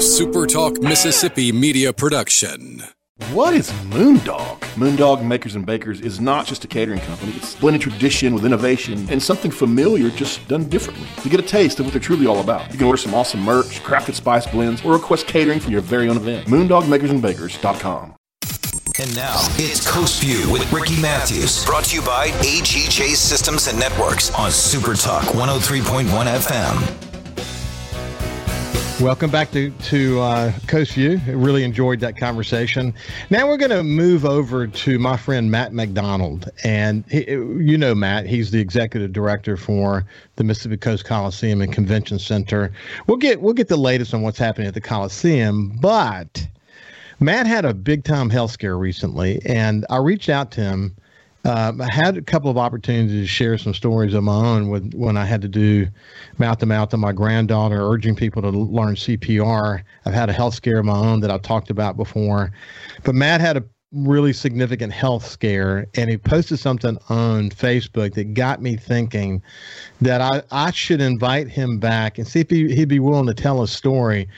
A SuperTalk Mississippi media production. What is Moondog? Moondog Makers and Bakers is not just a catering company. It's blended tradition with innovation and something familiar just done differently. To get a taste of what they're truly all about, you can order some awesome merch, crafted spice blends, or request catering for your very own event. MoondogMakersandBakers.com. And now it's Coast View with Ricky Matthews, brought to you by AGJ Systems and Networks on Super Talk 103.1 FM. Welcome back to to uh, Coast View. Really enjoyed that conversation. Now we're going to move over to my friend Matt McDonald, and he, you know Matt. He's the executive director for the Mississippi Coast Coliseum and Convention Center. We'll get we'll get the latest on what's happening at the Coliseum, but Matt had a big time health scare recently, and I reached out to him um, I had a couple of opportunities to share some stories of my own with, when I had to do mouth to mouth to my granddaughter, urging people to learn CPR. I've had a health scare of my own that I've talked about before. But Matt had a really significant health scare and he posted something on Facebook that got me thinking that I, I should invite him back and see if he, he'd be willing to tell a story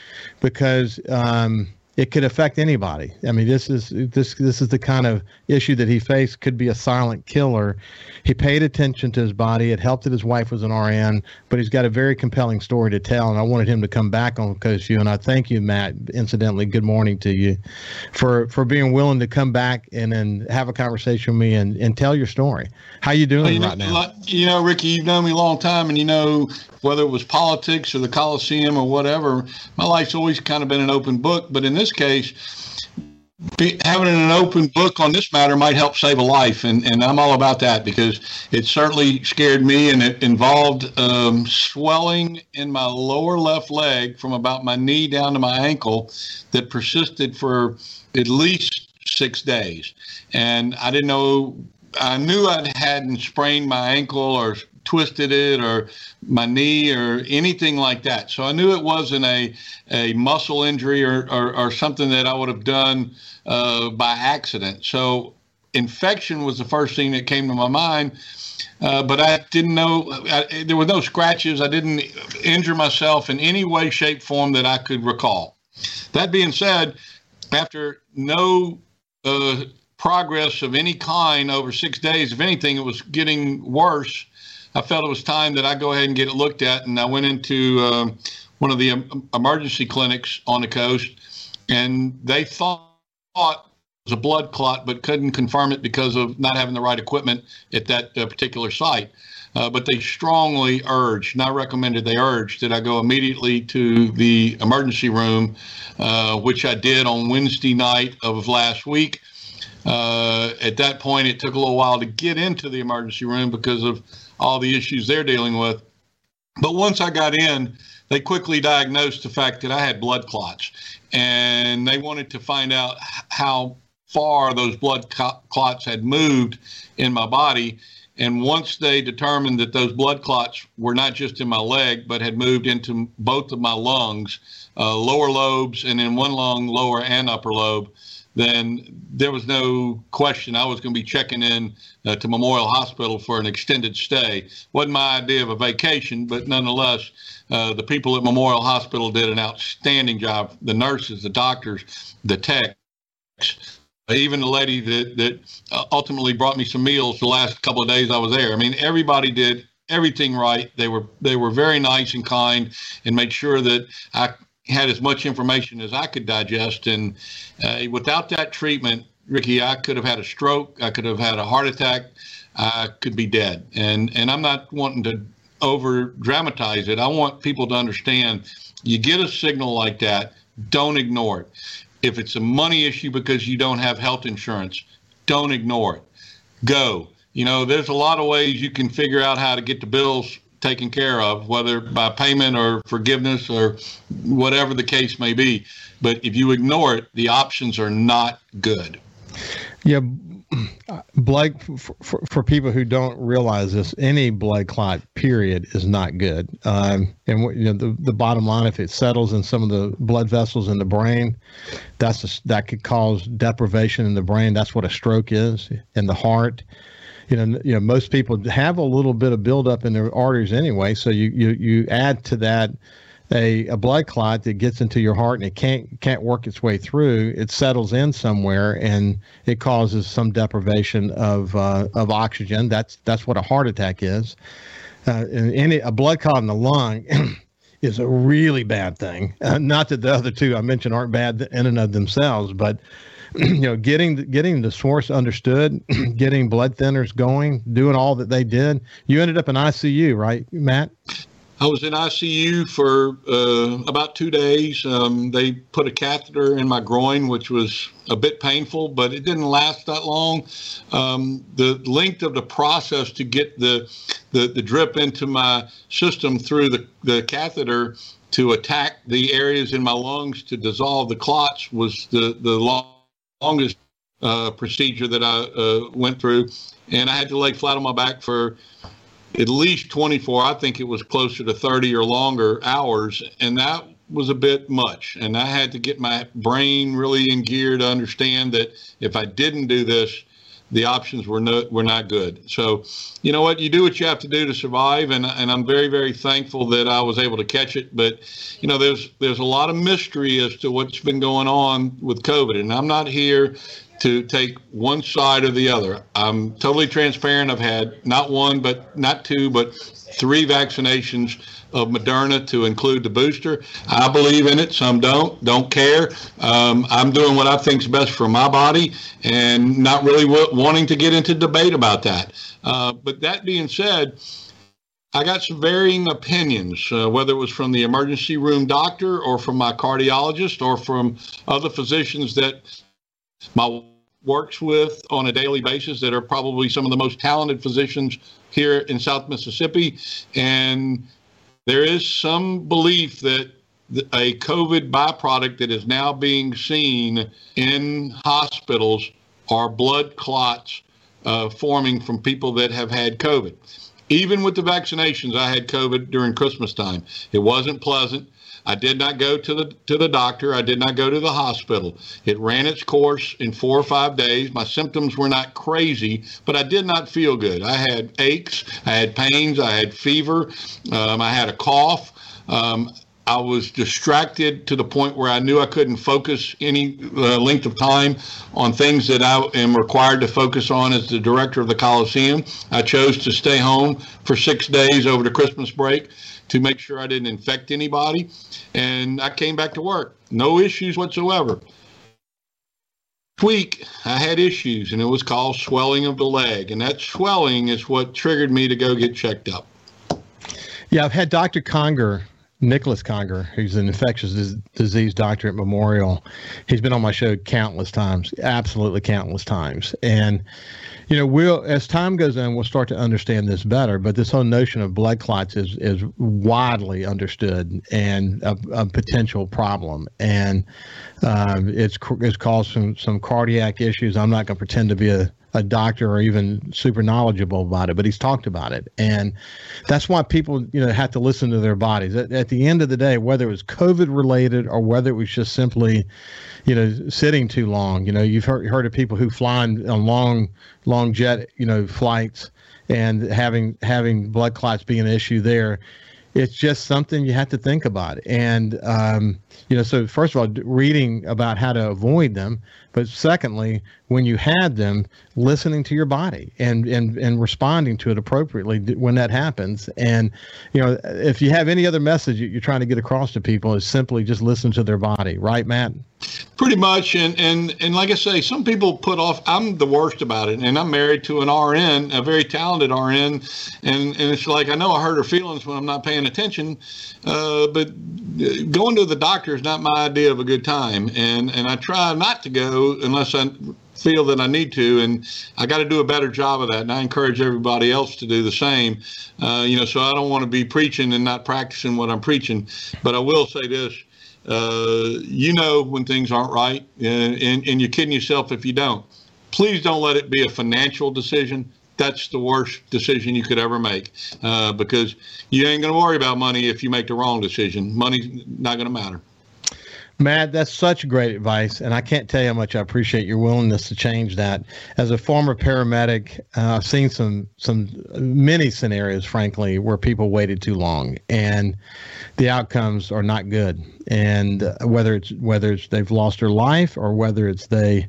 because um, it could affect anybody. I mean, this is this this is the kind of issue that he faced. Could be a silent killer. He paid attention to his body. It helped that his wife was an RN, but he's got a very compelling story to tell. And I wanted him to come back on Coast View. And I thank you, Matt. Incidentally, good morning to you, for for being willing to come back and then have a conversation with me and, and tell your story. How you doing well, you right know, now? You know, Ricky, you've known me a long time, and you know whether it was politics or the Coliseum or whatever, my life's always kind of been an open book. But in this case, be, having an open book on this matter might help save a life, and, and I'm all about that because it certainly scared me, and it involved um, swelling in my lower left leg from about my knee down to my ankle that persisted for at least six days, and I didn't know. I knew I hadn't sprained my ankle or twisted it or my knee or anything like that. So I knew it wasn't a, a muscle injury or, or, or something that I would have done uh, by accident. So infection was the first thing that came to my mind. Uh, but I didn't know I, there were no scratches. I didn't injure myself in any way, shape, form that I could recall. That being said, after no uh, progress of any kind over six days, if anything, it was getting worse. I felt it was time that I go ahead and get it looked at. And I went into um, one of the um, emergency clinics on the coast, and they thought it was a blood clot, but couldn't confirm it because of not having the right equipment at that uh, particular site. Uh, but they strongly urged, not recommended, they urged that I go immediately to the emergency room, uh, which I did on Wednesday night of last week. Uh, at that point, it took a little while to get into the emergency room because of all the issues they're dealing with. But once I got in, they quickly diagnosed the fact that I had blood clots, and they wanted to find out how far those blood clots had moved in my body. And once they determined that those blood clots were not just in my leg, but had moved into both of my lungs, uh, lower lobes, and in one lung, lower and upper lobe, then there was no question I was going to be checking in uh, to Memorial Hospital for an extended stay. wasn't my idea of a vacation, but nonetheless, uh, the people at Memorial Hospital did an outstanding job. The nurses, the doctors, the techs, even the lady that that uh, ultimately brought me some meals the last couple of days I was there. I mean, everybody did everything right. They were they were very nice and kind, and made sure that I had as much information as I could digest. And uh, without that treatment, Ricky, I could have had a stroke. I could have had a heart attack. I could be dead. And and I'm not wanting to over dramatize it. I want people to understand. You get a signal like that, don't ignore it. If it's a money issue because you don't have health insurance, don't ignore it. Go. You know, there's a lot of ways you can figure out how to get the bills taken care of, whether by payment or forgiveness or whatever the case may be. But if you ignore it, the options are not good. Yeah, blood for, for, for people who don't realize this, any blood clot period is not good. Um, and you know the the bottom line, if it settles in some of the blood vessels in the brain, that's a, that could cause deprivation in the brain. That's what a stroke is in the heart you know, you know, most people have a little bit of buildup in their arteries anyway. So you you you add to that a, a blood clot that gets into your heart and it can't can't work its way through. It settles in somewhere and it causes some deprivation of uh, of oxygen. That's that's what a heart attack is. Uh, and any a blood clot in the lung. is a really bad thing. Uh, not that the other two I mentioned aren't bad in and of themselves, but you know, getting getting the source understood, getting blood thinners going, doing all that they did. You ended up in ICU, right, Matt? I was in ICU for uh, about two days. Um, they put a catheter in my groin, which was a bit painful, but it didn't last that long. Um, the length of the process to get the, the, the drip into my system through the, the catheter to attack the areas in my lungs to dissolve the clots was the, the long, longest uh, procedure that I uh, went through. And I had to lay flat on my back for at least 24, I think it was closer to 30 or longer hours. And that was a bit much. And I had to get my brain really in gear to understand that if I didn't do this, the options were not were not good. So, you know what? You do what you have to do to survive, and and I'm very very thankful that I was able to catch it. But, you know, there's there's a lot of mystery as to what's been going on with COVID, and I'm not here to take one side or the other. I'm totally transparent. I've had not one, but not two, but three vaccinations of Moderna to include the booster. I believe in it. Some don't. Don't care. Um, I'm doing what I think is best for my body, and not really w- wanting to get into debate about that. Uh, but that being said. I got some varying opinions, uh, whether it was from the emergency room doctor or from my cardiologist or from other physicians that my works with on a daily basis that are probably some of the most talented physicians here in South Mississippi. And there is some belief that a COVID byproduct that is now being seen in hospitals are blood clots uh, forming from people that have had COVID. Even with the vaccinations, I had COVID during Christmas time. It wasn't pleasant. I did not go to the to the doctor. I did not go to the hospital. It ran its course in four or five days. My symptoms were not crazy, but I did not feel good. I had aches, I had pains, I had fever, um, I had a cough. Um, I was distracted to the point where I knew I couldn't focus any uh, length of time on things that I am required to focus on as the director of the Coliseum. I chose to stay home for six days over the Christmas break to make sure I didn't infect anybody. And I came back to work. No issues whatsoever. Week, I had issues, and it was called swelling of the leg. And that swelling is what triggered me to go get checked up. Yeah, I've had Dr. Conger Nicholas Conger, who's an infectious disease doctor at Memorial. He's been on my show countless times, absolutely countless times. And, you know, we'll as time goes on, we'll start to understand this better. But this whole notion of blood clots is is widely understood and a, a potential problem. And um, it's it's caused some some cardiac issues. I'm not going to pretend to be a a doctor or even super knowledgeable about it, but he's talked about it. And that's why people, you know, have to listen to their bodies. At, at the end of the day, whether it was COVID related or whether it was just simply, you know, sitting too long, you know, you've heard, heard of people who fly on long, long jet, you know, flights and having, having blood clots be an issue there it's just something you have to think about. And, um, you know, so first of all, reading about how to avoid them, but secondly, when you had them, listening to your body and, and, and responding to it appropriately when that happens. And, you know, if you have any other message you're trying to get across to people is simply just listen to their body. Right, Matt? Pretty much. And, and, and like I say, some people put off, I'm the worst about it. And I'm married to an RN, a very talented RN. And, and it's like, I know I hurt her feelings when I'm not paying attention. Uh, but going to the doctor is not my idea of a good time. And, and I try not to go unless I feel that I need to, and I got to do a better job of that. And I encourage everybody else to do the same. Uh, you know, so I don't want to be preaching and not practicing what I'm preaching. But I will say this: uh, you know when things aren't right, and, and, and you're kidding yourself if you don't. Please don't let it be a financial decision. That's the worst decision you could ever make uh, because you ain't going to worry about money if you make the wrong decision. Money's not going to matter. Matt, that's such great advice, and I can't tell you how much I appreciate your willingness to change that. As a former paramedic, uh, I've seen some some many scenarios, frankly, where people waited too long, and the outcomes are not good. And uh, whether it's whether it's they've lost their life or whether it's they,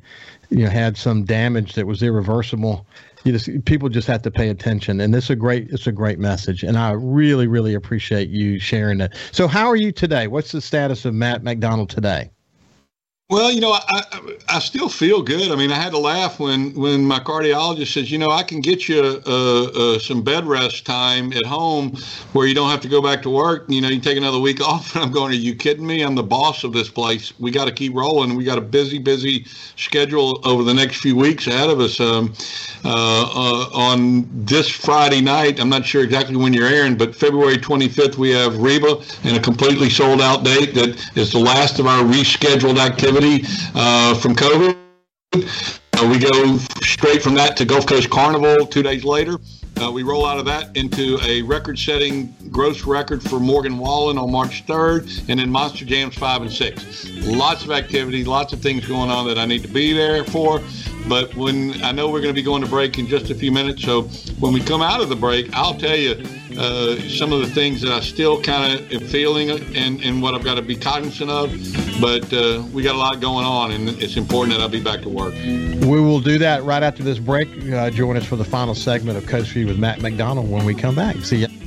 you know, had some damage that was irreversible, you just people just have to pay attention. And it's a great it's a great message. And i really really appreciate you sharing it. So how are you today? What's the status of matt mcdonald today well, you know, I, I still feel good. I mean, I had to laugh when when my cardiologist says, you know, I can get you uh, uh, some bed rest time at home where you don't have to go back to work. You know, you take another week off. And I'm going, are you kidding me? I'm the boss of this place. We got to keep rolling. We got a busy, busy schedule over the next few weeks ahead of us. Um, uh, uh on this Friday night, I'm not sure exactly when you're airing, but February 25th, we have Reba and a completely sold out date that is the last of our rescheduled activity uh, from COVID. Uh, we go straight from that to Gulf Coast Carnival two days later. Uh, we roll out of that into a record setting gross record for Morgan Wallen on March 3rd, and then Monster Jams 5 and 6. Lots of activity, lots of things going on that I need to be there for. But when I know we're going to be going to break in just a few minutes, so when we come out of the break, I'll tell you uh, some of the things that I still kind of am feeling and, and what I've got to be cognizant of. But uh, we got a lot going on, and it's important that I be back to work. We will do that right after this break. Uh, join us for the final segment of Coast View with Matt McDonald when we come back. See you.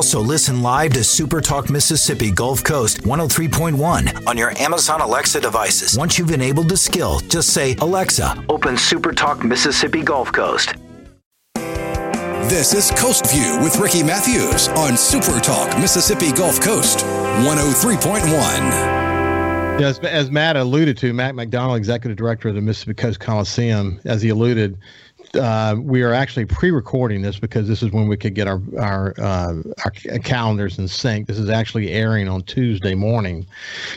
Also listen live to Super Talk Mississippi Gulf Coast 103.1 on your Amazon Alexa devices. Once you've enabled the skill, just say, Alexa, open Super Talk Mississippi Gulf Coast. This is Coast View with Ricky Matthews on Super Talk Mississippi Gulf Coast 103.1. Yes, as Matt alluded to, Matt McDonald, executive director of the Mississippi Coast Coliseum, as he alluded, uh, we are actually pre-recording this because this is when we could get our our uh, our calendars in sync. This is actually airing on Tuesday morning,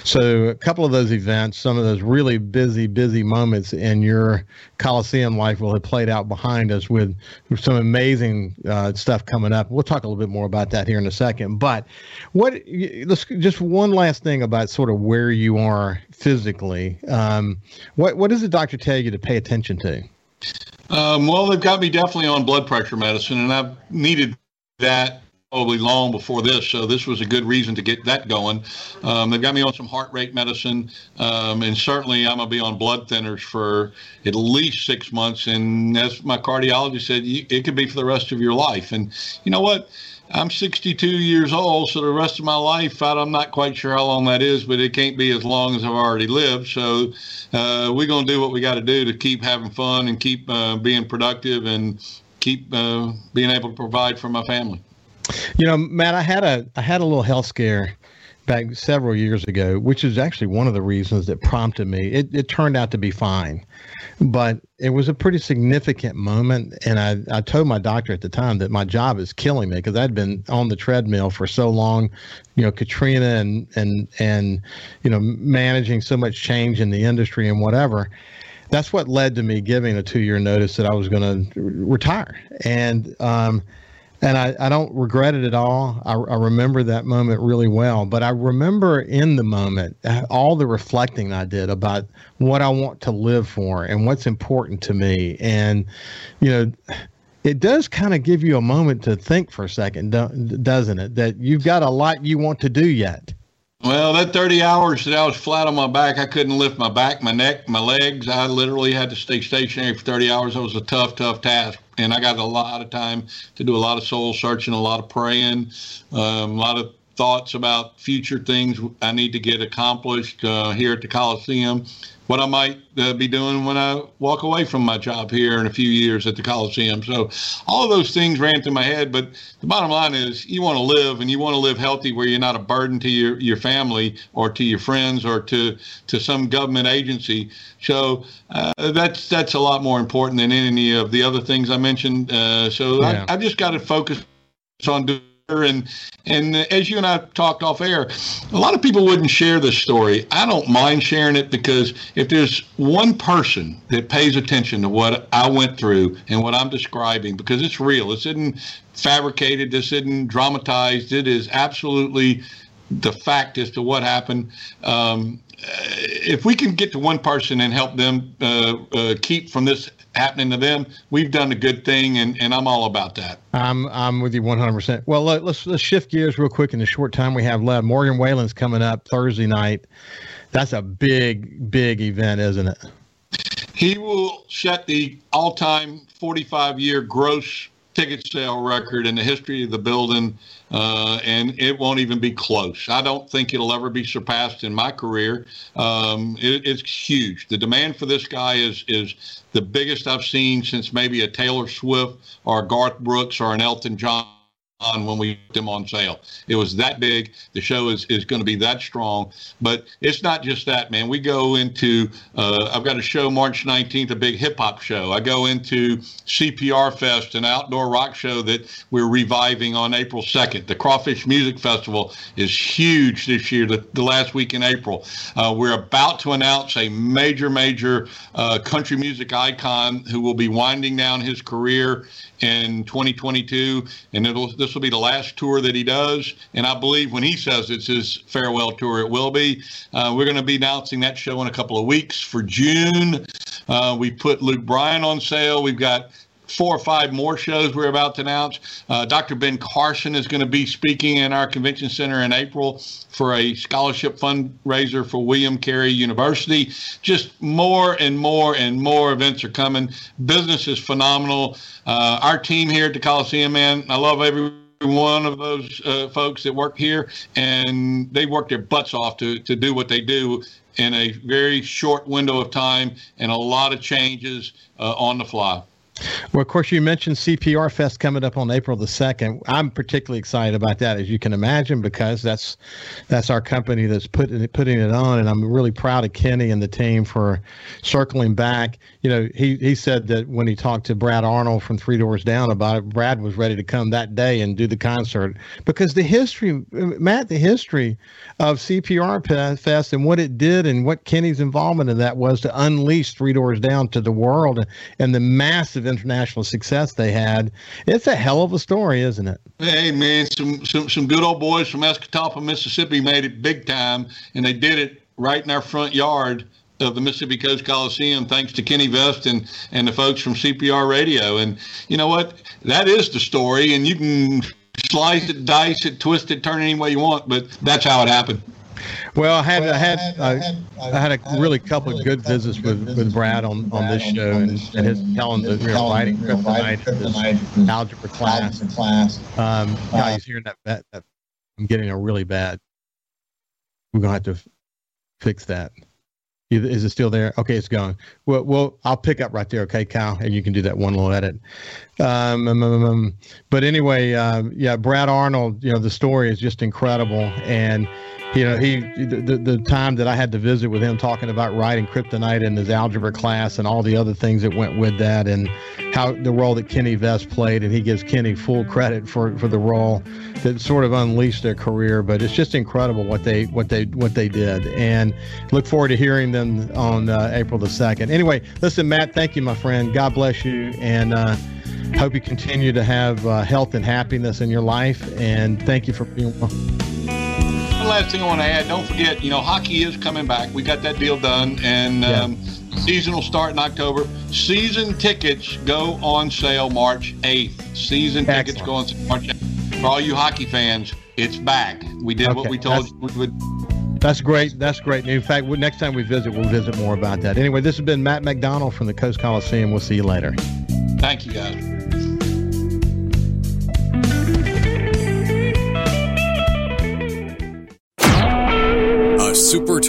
so a couple of those events, some of those really busy busy moments in your Coliseum life will have played out behind us with, some amazing uh, stuff coming up. We'll talk a little bit more about that here in a second. But what let's just one last thing about sort of where you are physically. Um, what what does the doctor tell you to pay attention to? Um, well, they've got me definitely on blood pressure medicine, and I've needed that probably long before this. So this was a good reason to get that going. Um, they've got me on some heart rate medicine, um, and certainly I'm gonna be on blood thinners for at least six months. And as my cardiologist said, it could be for the rest of your life. And you know what? I'm 62 years old, so the rest of my life, I'm not quite sure how long that is, but it can't be as long as I've already lived. So uh, we're going to do what we got to do to keep having fun and keep uh, being productive and keep uh, being able to provide for my family. You know, Matt, I had a I had a little health scare back several years ago, which is actually one of the reasons that prompted me. It, it turned out to be fine, but it was a pretty significant moment. And I, I told my doctor at the time that my job is killing me because I'd been on the treadmill for so long, you know, Katrina and, and, and, you know, managing so much change in the industry and whatever. That's what led to me giving a two year notice that I was going to retire. And, um, and I, I don't regret it at all. I, I remember that moment really well. But I remember in the moment uh, all the reflecting I did about what I want to live for and what's important to me. And, you know, it does kind of give you a moment to think for a second, doesn't it? That you've got a lot you want to do yet. Well, that 30 hours that I was flat on my back, I couldn't lift my back, my neck, my legs. I literally had to stay stationary for 30 hours. It was a tough, tough task. And I got a lot of time to do a lot of soul searching, a lot of praying, um, a lot of thoughts about future things I need to get accomplished uh, here at the Coliseum what I might uh, be doing when I walk away from my job here in a few years at the Coliseum. So all of those things ran through my head. But the bottom line is you want to live and you want to live healthy where you're not a burden to your, your family or to your friends or to, to some government agency. So uh, that's that's a lot more important than any of the other things I mentioned. Uh, so yeah. I, I just got to focus on doing and and as you and I talked off air, a lot of people wouldn't share this story. I don't mind sharing it because if there's one person that pays attention to what I went through and what I'm describing, because it's real, this isn't fabricated, this isn't dramatized, it is absolutely the fact as to what happened. Um, if we can get to one person and help them uh, uh, keep from this happening to them, we've done a good thing, and, and I'm all about that. I'm I'm with you 100. percent Well, let, us let's shift gears real quick in the short time we have left. Morgan Wallen's coming up Thursday night. That's a big big event, isn't it? He will set the all-time 45-year gross ticket sale record in the history of the building, uh, and it won't even be close. I don't think it'll ever be surpassed in my career. Um, it, it's huge. The demand for this guy is is the biggest I've seen since maybe a Taylor Swift or Garth Brooks or an Elton John on when we put them on sale. It was that big. The show is, is going to be that strong. But it's not just that, man. We go into, uh, I've got a show March 19th, a big hip hop show. I go into CPR Fest, an outdoor rock show that we're reviving on April 2nd. The Crawfish Music Festival is huge this year, the, the last week in April. Uh, we're about to announce a major, major uh, country music icon who will be winding down his career in 2022, and this will be the last tour that he does. And I believe when he says it's his farewell tour, it will be. Uh, we're going to be announcing that show in a couple of weeks for June. Uh, we put Luke Bryan on sale. We've got four or five more shows we're about to announce. Uh, Dr. Ben Carson is going to be speaking in our convention center in April for a scholarship fundraiser for William Carey University. Just more and more and more events are coming. Business is phenomenal. Uh, our team here at the Coliseum, man, I love every one of those uh, folks that work here, and they work their butts off to, to do what they do in a very short window of time and a lot of changes uh, on the fly. Well, of course, you mentioned CPR Fest coming up on April the second. I'm particularly excited about that, as you can imagine, because that's that's our company that's putting putting it on, and I'm really proud of Kenny and the team for circling back. You know, he he said that when he talked to Brad Arnold from Three Doors Down about it, Brad was ready to come that day and do the concert because the history, Matt, the history of CPR Fest and what it did and what Kenny's involvement in that was to unleash Three Doors Down to the world and the massive international success they had. It's a hell of a story, isn't it? Hey man, some some, some good old boys from Escatawpa, Mississippi made it big time, and they did it right in our front yard of the Mississippi Coast Coliseum, thanks to Kenny Vest and, and the folks from CPR Radio. And you know what? That is the story, and you can slice it, dice it, twist it, turn it any way you want, but that's how it happened. Well, I had, well, I, had, I, had, I, I had a really couple of good visits with, with Brad on, on this show and, and his telling the know, writing kryptonite, algebra class. class. Um, uh, he's hearing that, that, that I'm getting a really bad. We're gonna have to f- fix that. Is it still there? Okay, it's gone. Well, well, I'll pick up right there. Okay, Kyle, and you can do that one little edit. Um, um, um, um but anyway, uh, yeah, Brad Arnold. You know, the story is just incredible, and you know, he the, the time that I had to visit with him talking about writing kryptonite in his algebra class and all the other things that went with that, and how the role that Kenny Vest played, and he gives Kenny full credit for for the role that sort of unleashed their career. But it's just incredible what they what they what they did, and look forward to hearing them on uh, April the second. Anyway, listen, Matt, thank you, my friend. God bless you, and. Uh, hope you continue to have uh, health and happiness in your life, and thank you for being well. one last thing I want to add. Don't forget, you know, hockey is coming back. We got that deal done, and yeah. um, season will start in October. Season tickets go on sale March 8th. Season Excellent. tickets go on sale March 8th. For all you hockey fans, it's back. We did okay. what we told you we would. That's great. That's great. In fact, next time we visit, we'll visit more about that. Anyway, this has been Matt McDonald from the Coast Coliseum. We'll see you later. Thank you, guys.